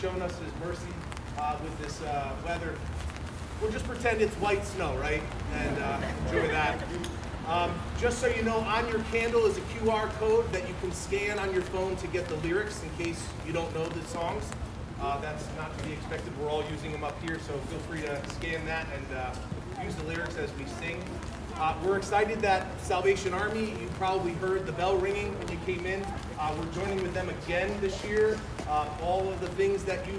shown us His mercy uh, with this uh, weather. We'll just pretend it's white snow, right? And uh, enjoy that. Um, just so you know, on your candle is a QR code that you can scan on your phone to get the lyrics in case you don't know the songs. Uh, that's not to be expected. We're all using them up here, so feel free to scan that and uh, use the lyrics as we sing. Uh, we're excited that Salvation Army, you probably heard the bell ringing when you came in. Uh, we're joining with them again this year. Uh, all of the things that you,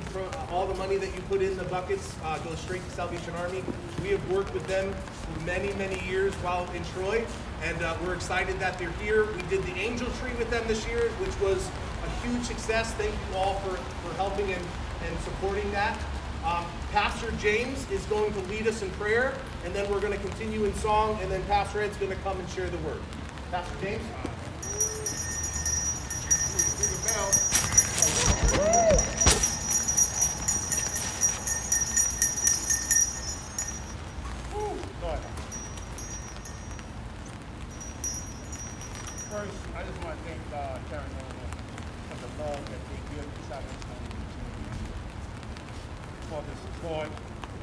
all the money that you put in the buckets uh, goes straight to Salvation Army. We have worked with them for many, many years while in Troy, and uh, we're excited that they're here. We did the angel tree with them this year, which was a huge success. Thank you all for, for helping and, and supporting that. Um, Pastor James is going to lead us in prayer, and then we're going to continue in song, and then Pastor Ed's going to come and share the word. Pastor James? First, I just want to thank uh, Karen Nolan for the love that they give to Salvation Army community, for the support,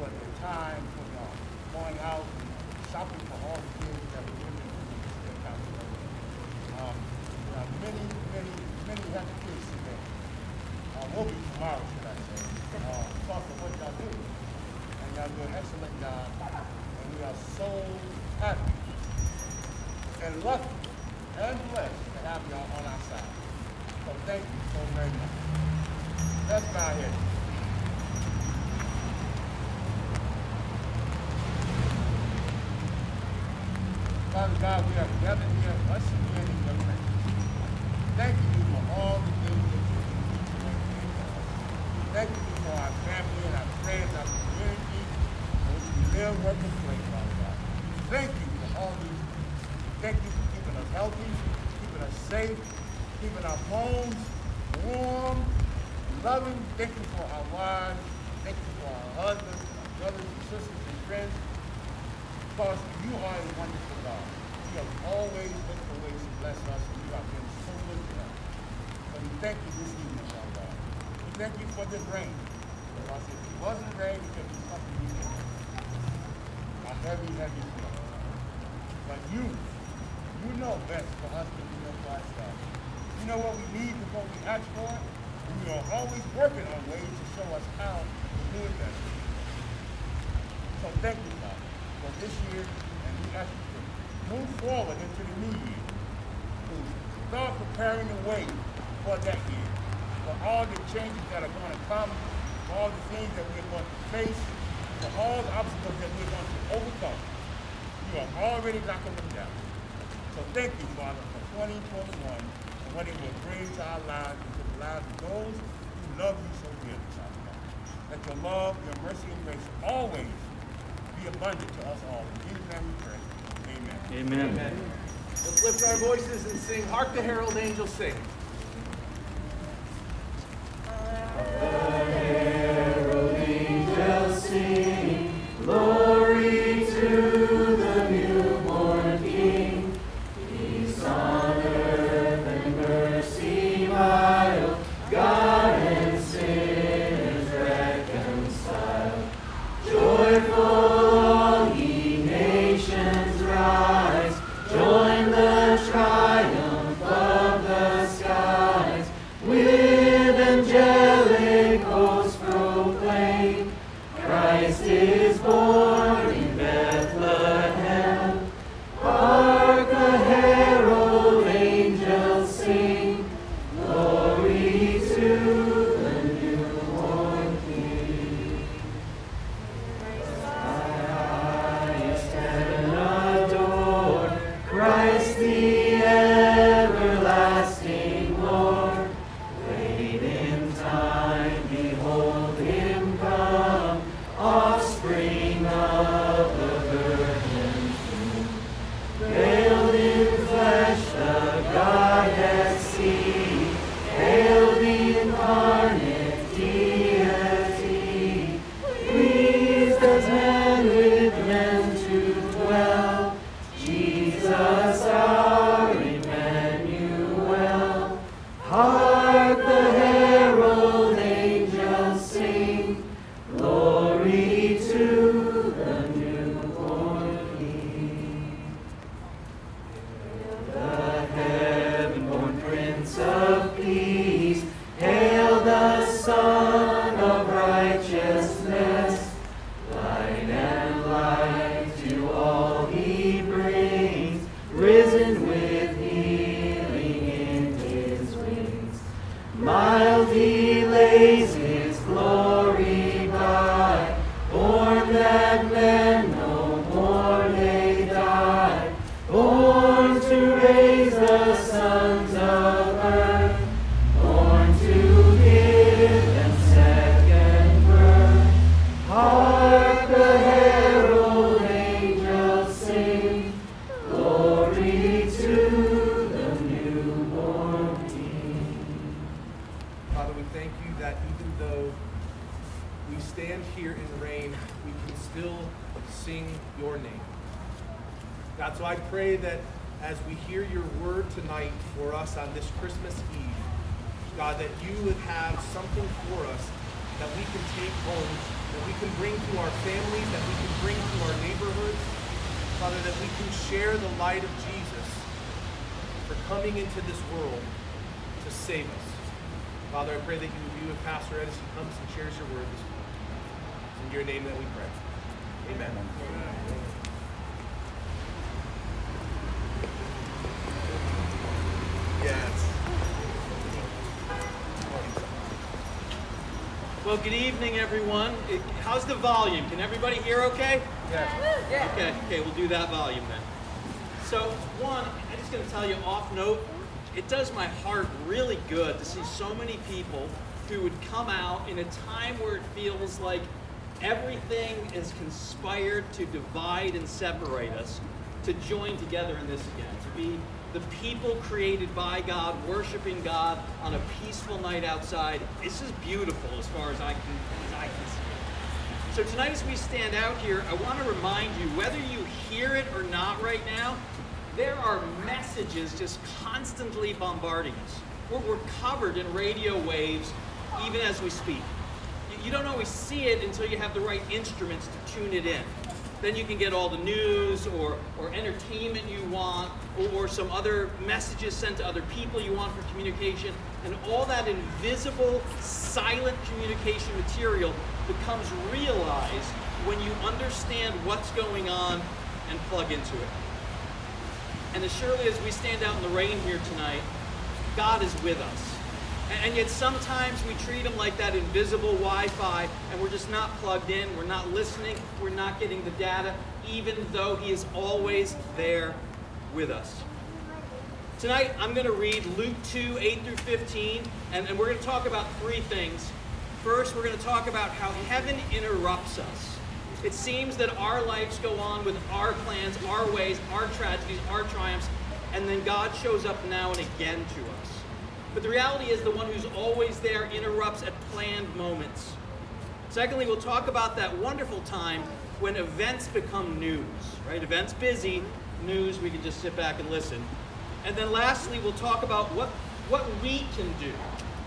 for their time, for the going out and shopping for all the things that we given to their council. Um, there are many, many, many happy kids today. Uh, will be tomorrow, should I say, uh, because of what y'all do. And y'all do an excellent job. And we are so happy and lucky and blessed to have y'all on our side. So thank you so very much. Let's bow here. Father God, we are gathered here, us again in your. Thank you for all Thank you for our family and our friends, our community, in which we live, work, and play, Father God. Thank you for all these things. Thank you for keeping us healthy, keeping us safe, keeping our homes warm, loving. Thank you for our wives. Thank you for our husbands, our brothers and sisters and friends. Because you are a wonderful God. You have always looked for ways to bless us, and you have been so good to us. So we thank you this evening, Father God. We thank you for this rain. Because if it wasn't could be something we did. A heavy, heavy snow. But you, you know best for us to do for ourselves. You know what we need before we ask for it. And you are always working on ways to show us how to do it better. So thank you, Father, for this year, and we ask you to move forward into the new year, to start preparing the way for that year, for all the changes that are going to come, all the things that we're going to face, for all the obstacles that we're going to overcome. You are already knocking them down. So thank you, Father, for 2021 and what it will bring to our lives and to the lives of those who love you so dearly, Father God. Let your love, your mercy, and grace always be abundant to us all. In Jesus' name we pray. Amen. Amen. Let's lift our voices and sing Hark the Herald Angels Sing. Save us. Father, I pray that you would be with Pastor Ed as he comes and shares your word this morning. It's in your name that we pray. Amen. Yes. Well, good evening, everyone. It- How's the volume? Can everybody hear okay? Yes. Okay, okay, we'll do that volume then. So, one, I'm just going to tell you off note, it does my heart really good to see so many people who would come out in a time where it feels like everything is conspired to divide and separate us, to join together in this again, to be the people created by God, worshiping God on a peaceful night outside. This is beautiful as far as I can, as I can see. So tonight, as we stand out here, I want to remind you whether you hear it or not right now, there are messages just constantly bombarding us. We're, we're covered in radio waves even as we speak. You, you don't always see it until you have the right instruments to tune it in. Then you can get all the news or, or entertainment you want or, or some other messages sent to other people you want for communication. And all that invisible, silent communication material becomes realized when you understand what's going on and plug into it. And as surely as we stand out in the rain here tonight, God is with us. And, yet sometimes we treat him like that invisible Wi-Fi and we're just not plugged in, we're not listening, we're not getting the data, even though he is always there with us. Tonight, I'm going to read Luke 2, 8 through 15, and, and we're going to talk about three things. First, we're going to talk about how heaven interrupts us. It seems that our lives go on with our plans, our ways, our tragedies, our triumphs, and then God shows up now and again to us. But the reality is, the one who's always there interrupts at planned moments. Secondly, we'll talk about that wonderful time when events become news, right? Events busy, news, we can just sit back and listen. And then lastly, we'll talk about what, what we can do,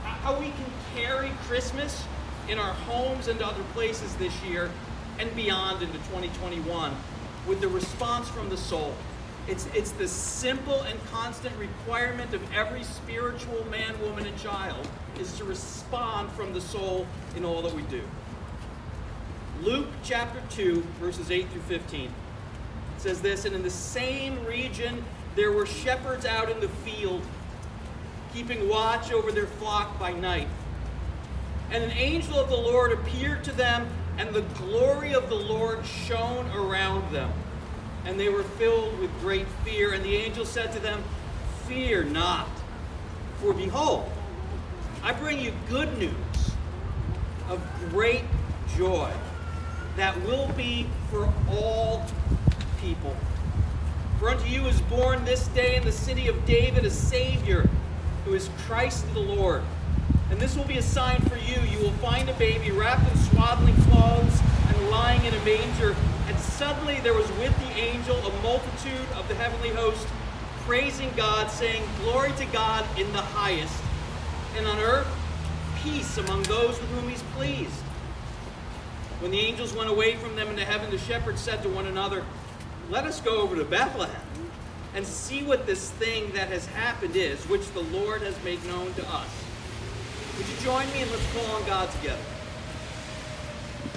how we can carry Christmas in our homes and other places this year and beyond into 2021 with the response from the soul. It's, it's the simple and constant requirement of every spiritual man, woman, and child is to respond from the soul in all that we do. Luke chapter 2, verses 8 through 15. It says this, and in the same region there were shepherds out in the field, keeping watch over their flock by night. And an angel of the Lord appeared to them, and the glory of the Lord shone around them. And they were filled with great fear. And the angel said to them, Fear not, for behold, I bring you good news of great joy that will be for all people. For unto you is born this day in the city of David a Savior, who is Christ the Lord. And this will be a sign for you. You will find a baby wrapped in swaddling clothes and lying in a manger. And suddenly there was with the angel a multitude of the heavenly host, praising God, saying, Glory to God in the highest, and on earth peace among those with whom he's pleased. When the angels went away from them into heaven, the shepherds said to one another, Let us go over to Bethlehem and see what this thing that has happened is, which the Lord has made known to us. Would you join me and let's call on God together?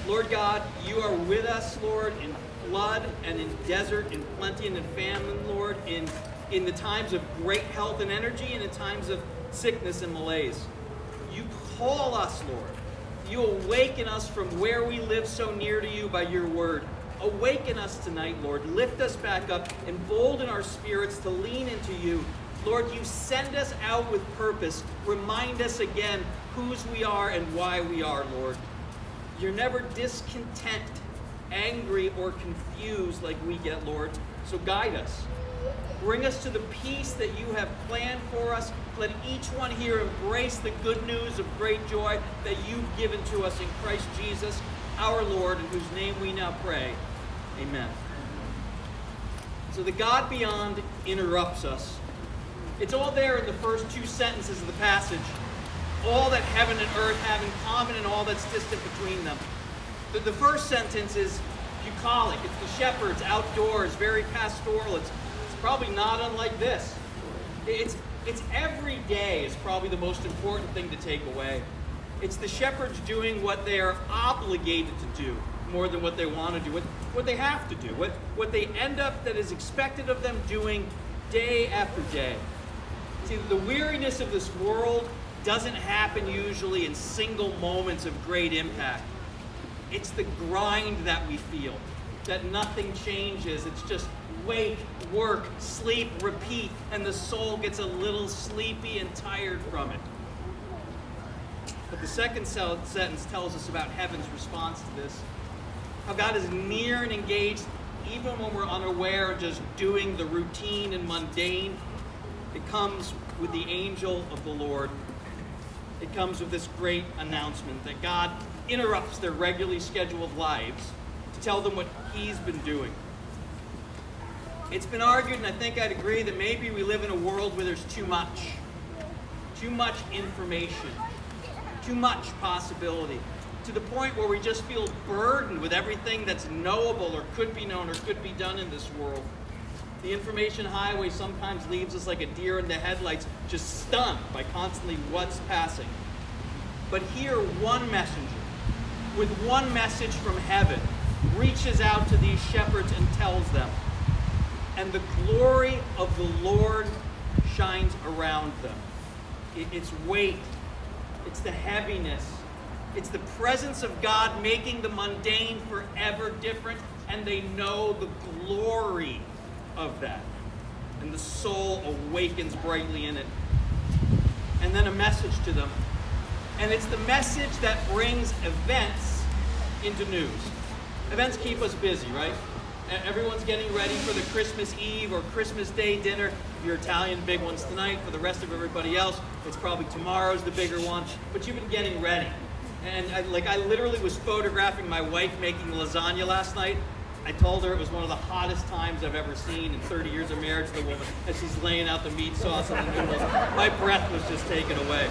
Lord God, you are with us, Lord, in flood and in desert, in plenty and in famine, Lord, in, in the times of great health and energy and in times of sickness and malaise. You call us, Lord. You awaken us from where we live so near to you by your word. Awaken us tonight, Lord. Lift us back up. Embolden our spirits to lean into you. Lord, you send us out with purpose. Remind us again whose we are and why we are, Lord. You're never discontent, angry, or confused like we get, Lord. So guide us. Bring us to the peace that you have planned for us. Let each one here embrace the good news of great joy that you've given to us in Christ Jesus, our Lord, in whose name we now pray. Amen. So the God beyond interrupts us. It's all there in the first two sentences of the passage. All that heaven and earth have in common and all that's distant between them. The, the first sentence is bucolic. It's the shepherds outdoors, very pastoral. It's, it's probably not unlike this. It's, it's every day is probably the most important thing to take away. It's the shepherds doing what they are obligated to do more than what they want to do, what, what they have to do, what, what they end up that is expected of them doing day after day. See, the weariness of this world doesn't happen usually in single moments of great impact. It's the grind that we feel, that nothing changes. It's just wake, work, sleep, repeat, and the soul gets a little sleepy and tired from it. But the second sentence tells us about heaven's response to this. How God is near and engaged even when we're unaware just doing the routine and mundane. It comes with the angel of the Lord. It comes with this great announcement that God interrupts their regularly scheduled lives to tell them what He's been doing. It's been argued, and I think I'd agree, that maybe we live in a world where there's too much. Too much information. Too much possibility. To the point where we just feel burdened with everything that's knowable or could be known or could be done in this world. The information highway sometimes leaves us like a deer in the headlights, just stunned by constantly what's passing. But here, one messenger, with one message from heaven, reaches out to these shepherds and tells them, and the glory of the Lord shines around them. It's weight, it's the heaviness, it's the presence of God making the mundane forever different, and they know the glory of that. And the soul awakens brightly in it. And then a message to them. And it's the message that brings events into news. Events keep us busy, right? Everyone's getting ready for the Christmas Eve or Christmas Day dinner. Your Italian big ones tonight. For the rest of everybody else, it's probably tomorrow's the bigger one. But you've been getting ready. And I, like I literally was photographing my wife making lasagna last night. I told her it was one of the hottest times I've ever seen in 30 years of marriage to the woman as she's laying out the meat sauce and the noodles. My breath was just taken away.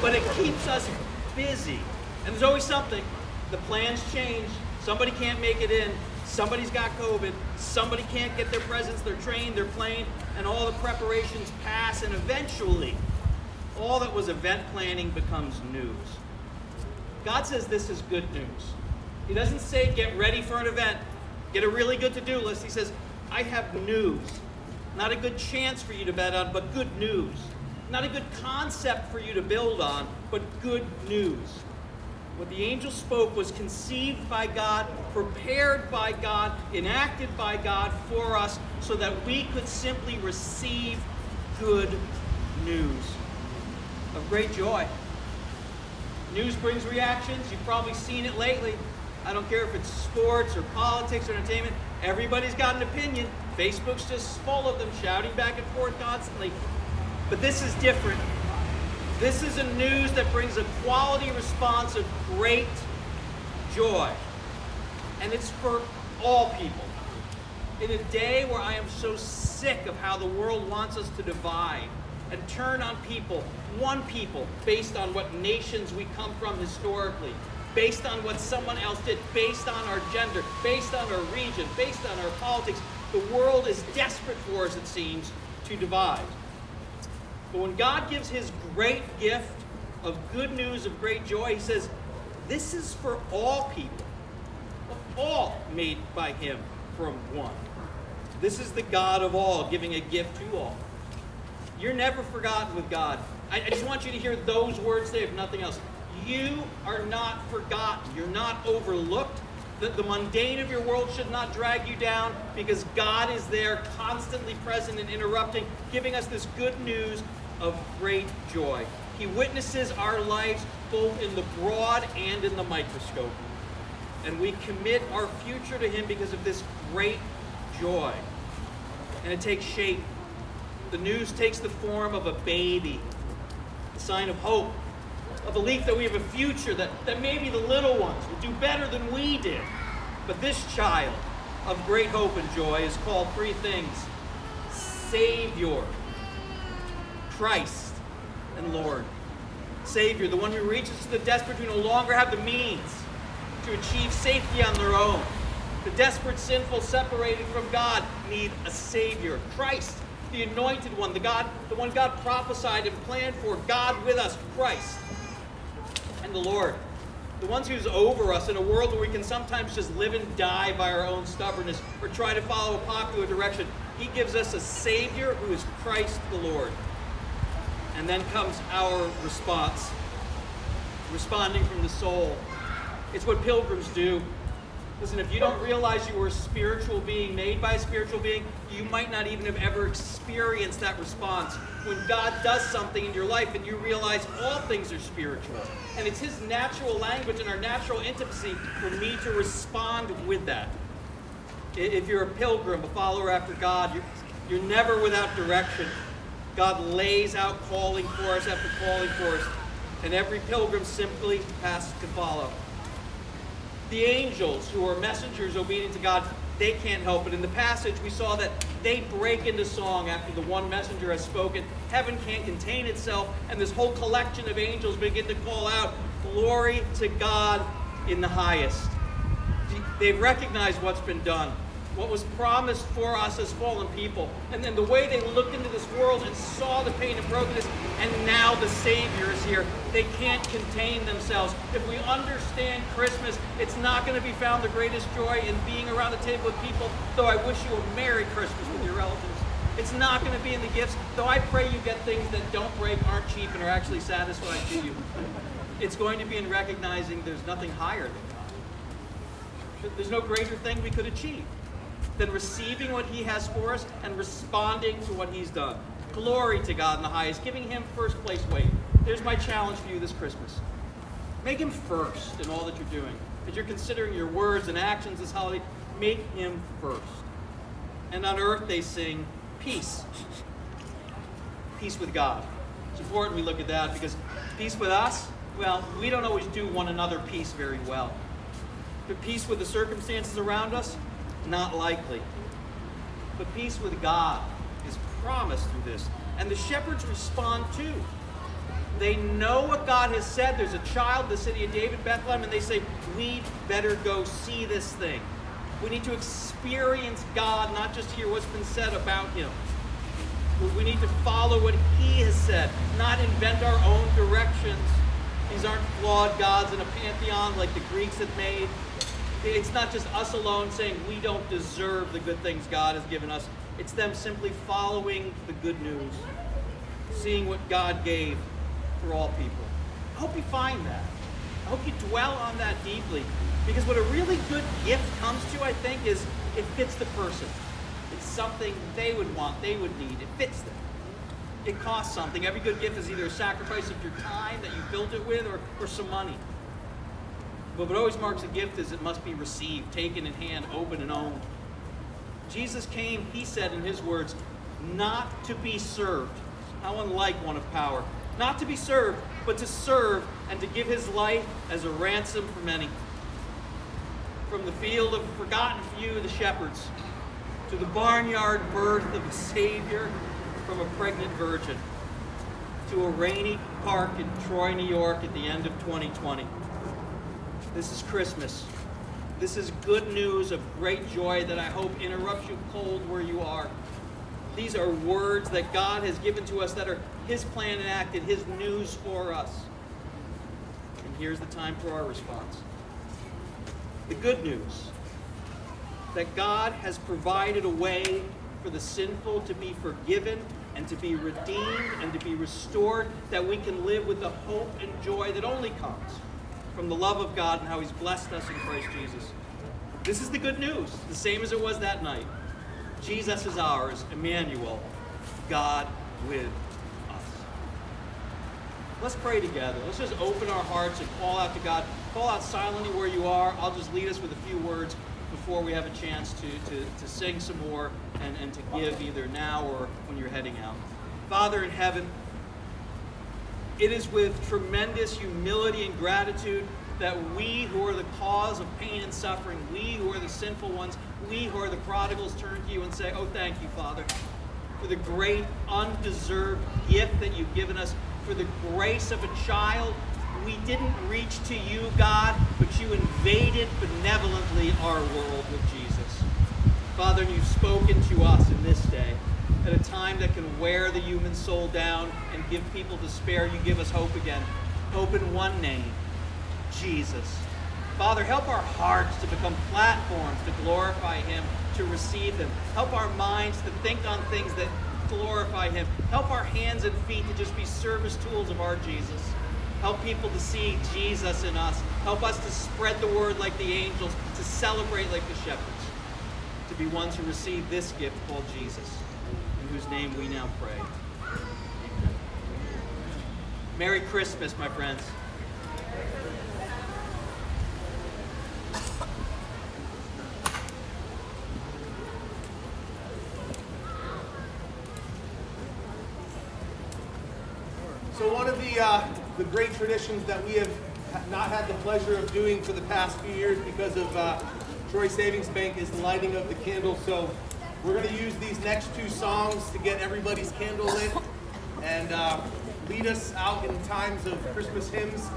But it keeps us busy. And there's always something. The plans change. Somebody can't make it in. Somebody's got COVID. Somebody can't get their presents, their train, their plane, and all the preparations pass. And eventually, all that was event planning becomes news. God says this is good news. He doesn't say get ready for an event, get a really good to do list. He says, I have news. Not a good chance for you to bet on, but good news. Not a good concept for you to build on, but good news. What the angel spoke was conceived by God, prepared by God, enacted by God for us, so that we could simply receive good news of great joy. News brings reactions. You've probably seen it lately. I don't care if it's sports or politics or entertainment. Everybody's got an opinion. Facebook's just full of them shouting back and forth constantly. But this is different. This is a news that brings a quality response of great joy. And it's for all people. In a day where I am so sick of how the world wants us to divide, and turn on people, one people, based on what nations we come from historically, based on what someone else did, based on our gender, based on our region, based on our politics. The world is desperate for us, it seems, to divide. But when God gives his great gift of good news of great joy, he says, This is for all people, all made by him from one. This is the God of all, giving a gift to all. You're never forgotten with God. I, just want you to hear those words today, if nothing else. You are not forgotten. You're not overlooked. The, the mundane of your world should not drag you down because God is there, constantly present and interrupting, giving us this good news of great joy. He witnesses our lives both in the broad and in the microscope. And we commit our future to Him because of this great joy. And it takes shape. The news takes the form of a baby, a sign of hope, a belief that we have a future, that, that maybe the little ones will do better than we did. But this child of great hope and joy is called three things Savior, Christ, and Lord. Savior, the one who reaches to the desperate who no longer have the means to achieve safety on their own. The desperate, sinful, separated from God need a Savior. Christ, the anointed one, the God, the one God prophesied and planned for, God with us, Christ. The Lord, the ones who's over us in a world where we can sometimes just live and die by our own stubbornness or try to follow a popular direction. He gives us a Savior who is Christ the Lord. And then comes our response, responding from the soul. It's what pilgrims do. Listen, if you don't realize you were a spiritual being made by a spiritual being, you might not even have ever experienced that response. When God does something in your life and you realize all things are spiritual, and it's His natural language and our natural intimacy for me to respond with that. If you're a pilgrim, a follower after God, you're, you're never without direction. God lays out calling for us after calling for us, and every pilgrim simply has to follow. The angels, who are messengers obedient to God, they can't help it. In the passage, we saw that they break into song after the one messenger has spoken. Heaven can't contain itself, and this whole collection of angels begin to call out, Glory to God in the highest. They recognize what's been done what was promised for us as fallen people. And then the way they looked into this world and saw the pain and brokenness, and now the Savior is here. They can't contain themselves. If we understand Christmas, it's not going to be found the greatest joy in being around the table with people, though I wish you a Merry Christmas with your relatives. It's not going to be in the gifts, though I pray you get things that don't break, aren't cheap, and are actually satisfying to you. It's going to be in recognizing there's nothing higher than God. There's no greater thing we could achieve than receiving what he has for us and responding to what he's done. Glory to God in the highest, giving him first place weight. There's my challenge for you this Christmas. Make him first in all that you're doing. As you're considering your words and actions this holiday, make him first. And on earth they sing peace. Peace with God. It's important we look at that because peace with us, well, we don't always do one another peace very well. But peace with the circumstances around us, not likely. But peace with God is promised through this. And the shepherds respond too. They know what God has said. There's a child the city of David, Bethlehem, and they say, We better go see this thing. We need to experience God, not just hear what's been said about Him. We need to follow what He has said, not invent our own directions. These aren't flawed gods in a pantheon like the Greeks had made. It's not just us alone saying we don't deserve the good things God has given us. It's them simply following the good news, seeing what God gave for all people. I hope you find that. I hope you dwell on that deeply. Because what a really good gift comes to, I think, is it fits the person. It's something they would want, they would need. It fits them. It costs something. Every good gift is either a sacrifice of your time that you built it with or, or some money. But what always marks a gift is it must be received, taken in hand, open and owned. Jesus came, he said in his words, not to be served. How unlike one of power. Not to be served, but to serve and to give his life as a ransom for many. From the field of forgotten few, the shepherds, to the barnyard birth of a Savior from a pregnant virgin, to a rainy park in Troy, New York at the end of 2020. This is Christmas. This is good news of great joy that I hope interrupts you cold where you are. These are words that God has given to us that are His plan enacted, His news for us. And here's the time for our response. The good news that God has provided a way for the sinful to be forgiven and to be redeemed and to be restored, that we can live with the hope and joy that only comes from the love of God and how He's blessed us in Christ Jesus. This is the good news, the same as it was that night. Jesus is ours, Emmanuel, God with us. Let's pray together. Let's just open our hearts and call out to God. Call out silently where you are. I'll just lead us with a few words before we have a chance to, to, to sing some more and, and to give either now or when you're heading out. Father in heaven, it is with tremendous humility and gratitude that we who are the cause of pain and suffering, we who are the sinful ones, we who are the prodigals turn to you and say, Oh, thank you, Father, for the great undeserved gift that you've given us, for the grace of a child. We didn't reach to you, God, but you invaded benevolently our world with Jesus. Father, you've spoken to us in this day at a time that can wear the human soul down and give people despair. You give us hope again. Hope in one name Jesus. Father, help our hearts to become platforms to glorify Him, to receive Him. Help our minds to think on things that glorify Him. Help our hands and feet to just be service tools of our Jesus. Help people to see Jesus in us. Help us to spread the word like the angels, to celebrate like the shepherds, to be ones who receive this gift called Jesus, whose name we now pray. Merry Christmas, my friends. So one of the uh, the great traditions that we have not had the pleasure of doing for the past few years because of uh, Troy Savings Bank is the lighting of the candles. So we're going to use these next two songs to get everybody's candle lit and uh, lead us out in times of Christmas hymns.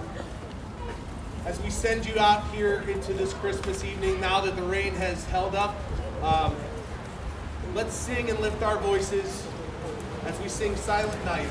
As we send you out here into this Christmas evening, now that the rain has held up, um, let's sing and lift our voices as we sing Silent Night.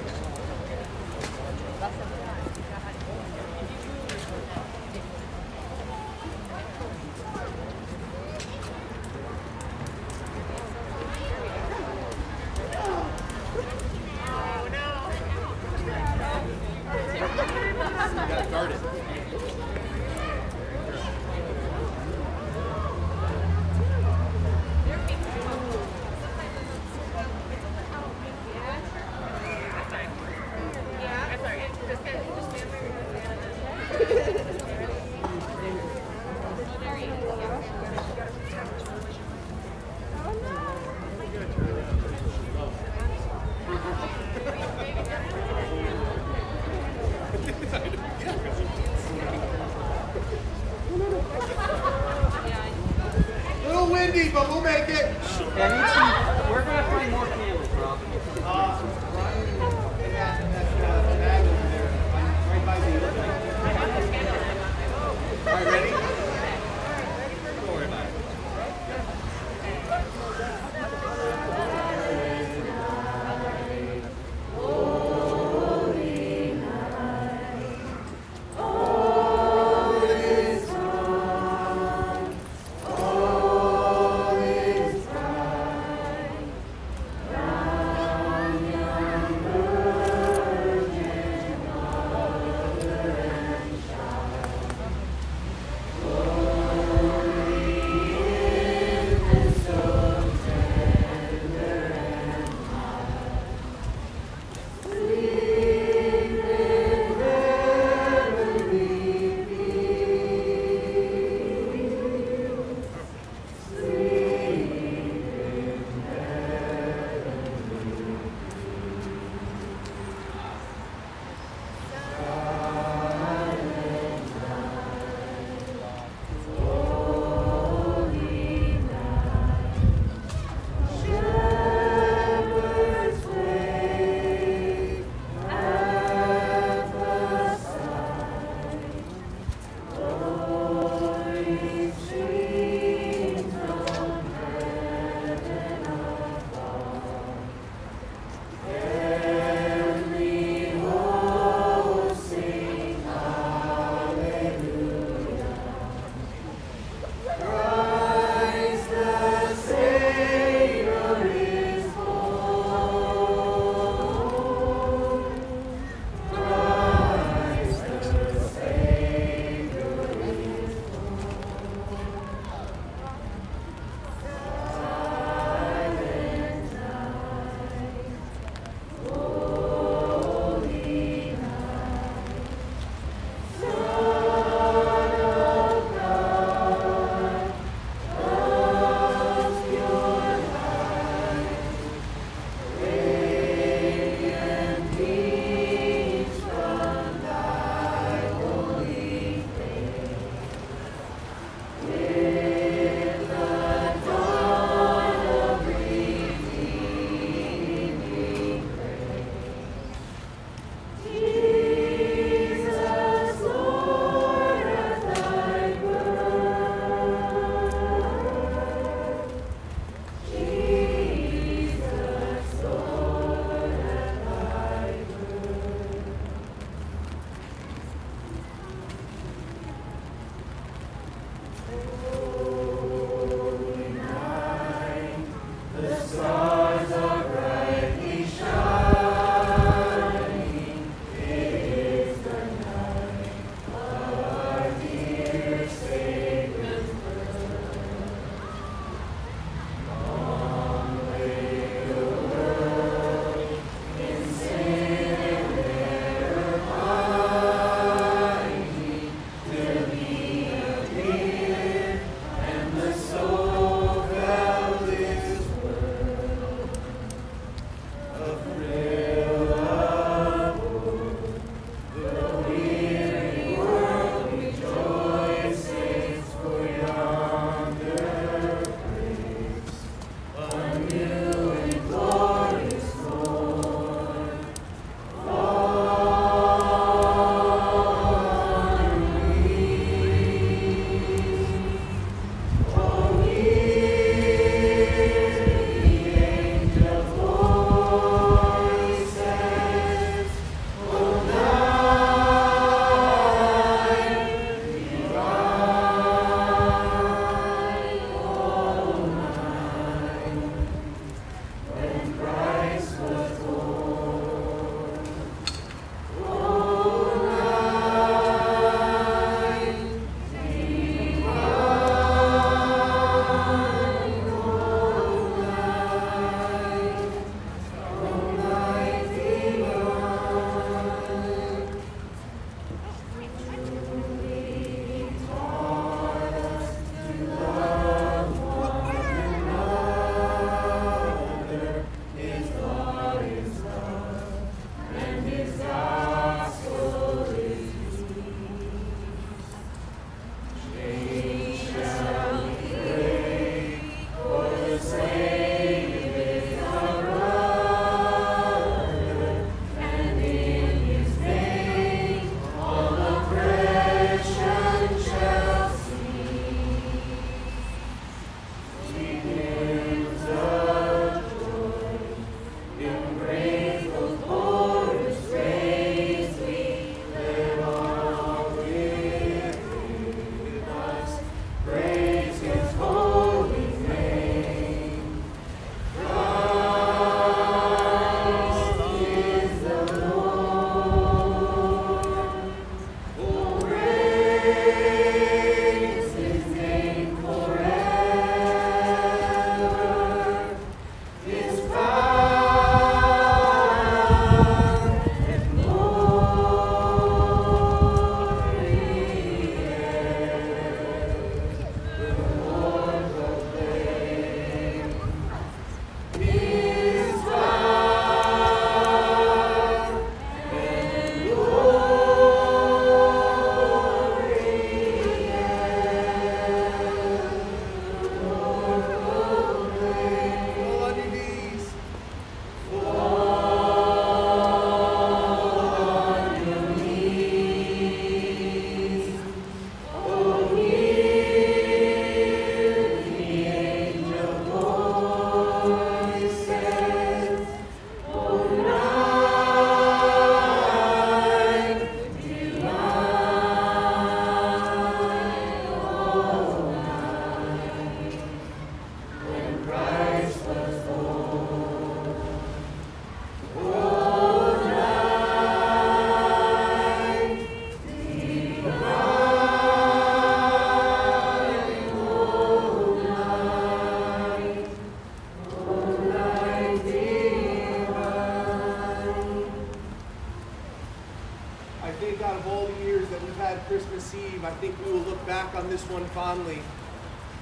Fondly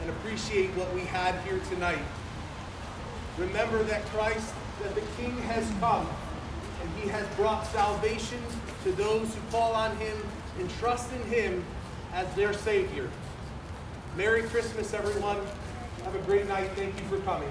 and appreciate what we had here tonight. Remember that Christ, that the King has come, and he has brought salvation to those who call on him and trust in him as their Savior. Merry Christmas, everyone. Have a great night. Thank you for coming.